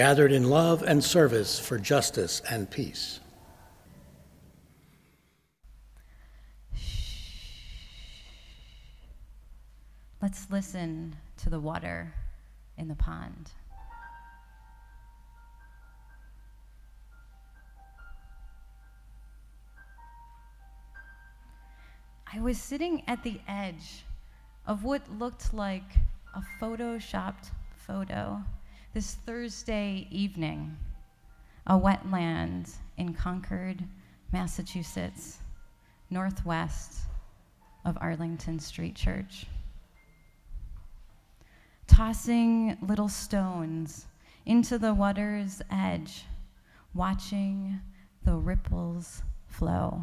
gathered in love and service for justice and peace. Let's listen to the water in the pond. I was sitting at the edge of what looked like a photoshopped photo this Thursday evening, a wetland in Concord, Massachusetts, northwest of Arlington Street Church. Tossing little stones into the water's edge, watching the ripples flow.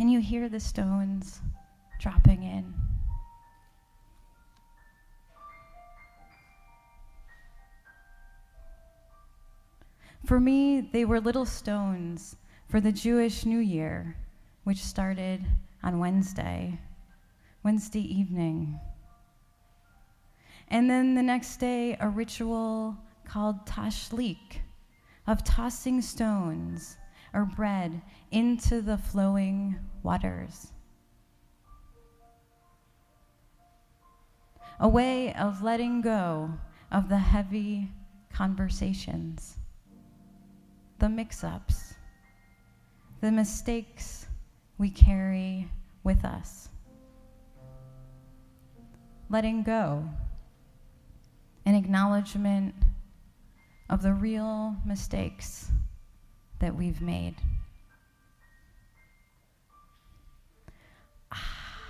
Can you hear the stones dropping in? For me, they were little stones for the Jewish New Year, which started on Wednesday, Wednesday evening. And then the next day, a ritual called tashlich, of tossing stones or bread into the flowing waters. A way of letting go of the heavy conversations, the mix ups, the mistakes we carry with us. Letting go, an acknowledgement of the real mistakes that we've made. Ah.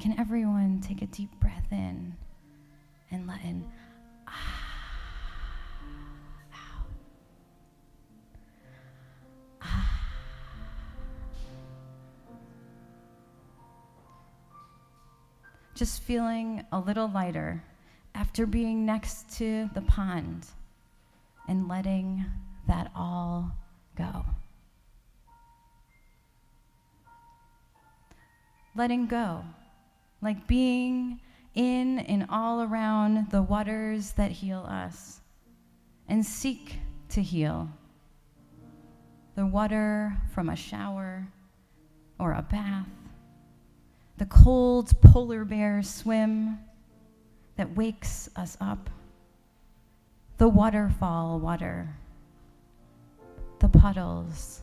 Can everyone take a deep breath in and let in ah. out? Just feeling a little lighter after being next to the pond and letting that all go. Letting go, like being in and all around the waters that heal us and seek to heal. The water from a shower or a bath, the cold polar bear swim that wakes us up the waterfall water, the puddles,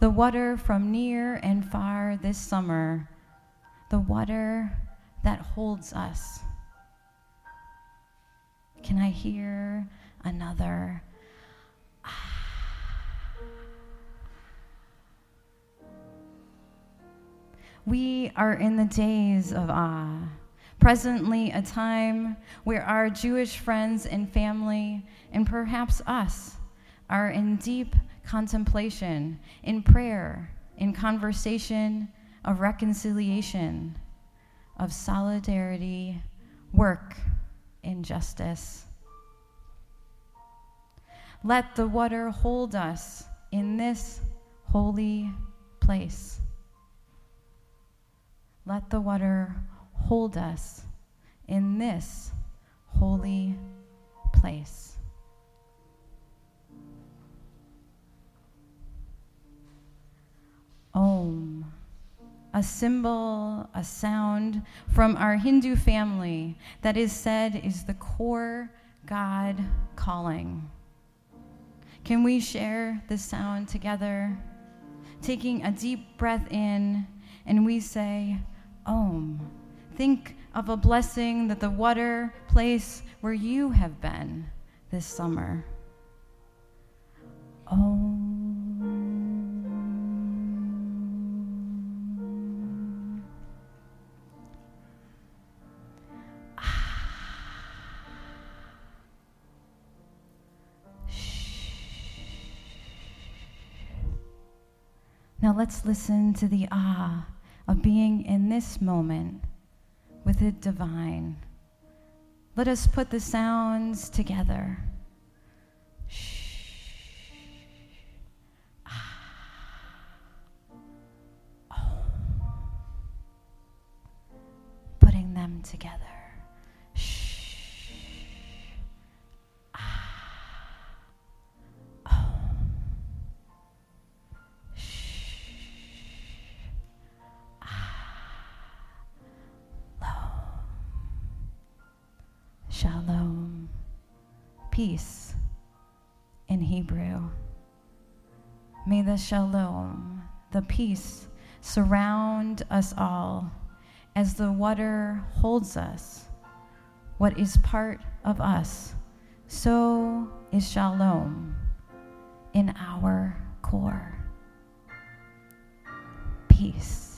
the water from near and far this summer, the water that holds us. Can I hear another? We are in the days of Ah presently a time where our Jewish friends and family, and perhaps us, are in deep contemplation, in prayer, in conversation, of reconciliation, of solidarity, work, injustice. Let the water hold us in this holy place. Let the water hold us in this holy place. Om, a symbol, a sound from our Hindu family that is said is the core God calling. Can we share this sound together? Taking a deep breath in, and we say, Om. Think of a blessing that the water place where you have been this summer. Oh. Now let's listen to the ah of being in this moment with the divine. Let us put the sounds together. Shh. Ah. Oh. Putting them together. Peace in Hebrew. May the shalom, the peace, surround us all as the water holds us. What is part of us, so is shalom in our core. Peace.